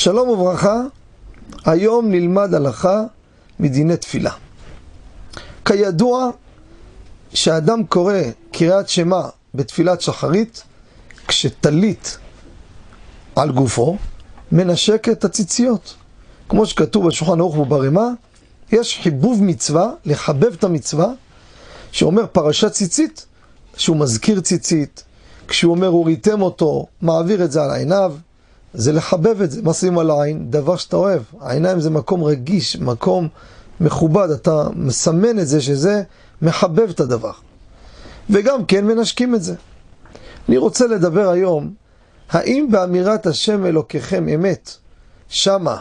שלום וברכה, היום נלמד הלכה מדיני תפילה. כידוע, כשאדם קורא קריאת שמע בתפילת שחרית, כשטלית על גופו, מנשק את הציציות. כמו שכתוב בשולחן ערוך וברימה, יש חיבוב מצווה, לחבב את המצווה, שאומר פרשת ציצית, שהוא מזכיר ציצית, כשהוא אומר הוריתם אותו, מעביר את זה על עיניו, זה לחבב את זה, מה שמים על העין? דבר שאתה אוהב. העיניים זה מקום רגיש, מקום מכובד, אתה מסמן את זה שזה מחבב את הדבר. וגם כן מנשקים את זה. אני רוצה לדבר היום, האם באמירת השם אלוקיכם אמת, שמה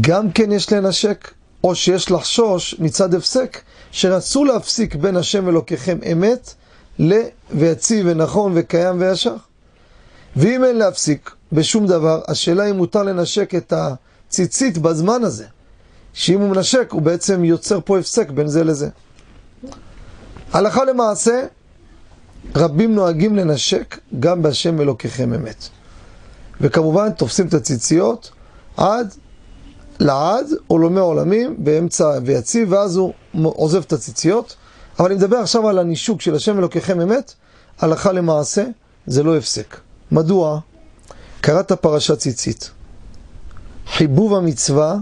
גם כן יש לנשק, או שיש לחשוש מצד הפסק, שרצו להפסיק בין השם אלוקיכם אמת ל... ויציב ונכון וקיים וישר. ואם אין להפסיק בשום דבר, השאלה אם מותר לנשק את הציצית בזמן הזה. שאם הוא מנשק, הוא בעצם יוצר פה הפסק בין זה לזה. הלכה למעשה, רבים נוהגים לנשק גם בהשם אלוקיכם אמת. וכמובן תופסים את הציציות עד לעד עולמי עולמים באמצע ויציב, ואז הוא עוזב את הציציות. אבל אני מדבר עכשיו על הנישוק של השם אלוקיכם אמת, הלכה למעשה זה לא הפסק. מדוע? קראת פרשת ציצית. חיבוב המצווה,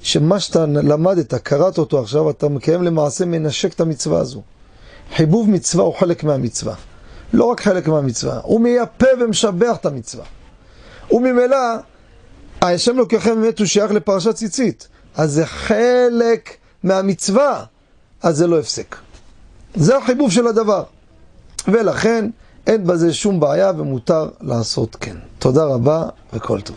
שמה שאתה למדת, קראת אותו עכשיו, אתה מקיים למעשה מנשק את המצווה הזו. חיבוב מצווה הוא חלק מהמצווה. לא רק חלק מהמצווה, הוא מייפה ומשבח את המצווה. וממילא, השם לוקחם באמת הוא שייך לפרשת ציצית, אז זה חלק מהמצווה, אז זה לא הפסק. זה החיבוב של הדבר. ולכן אין בזה שום בעיה ומותר לעשות כן. תודה רבה וכל טוב.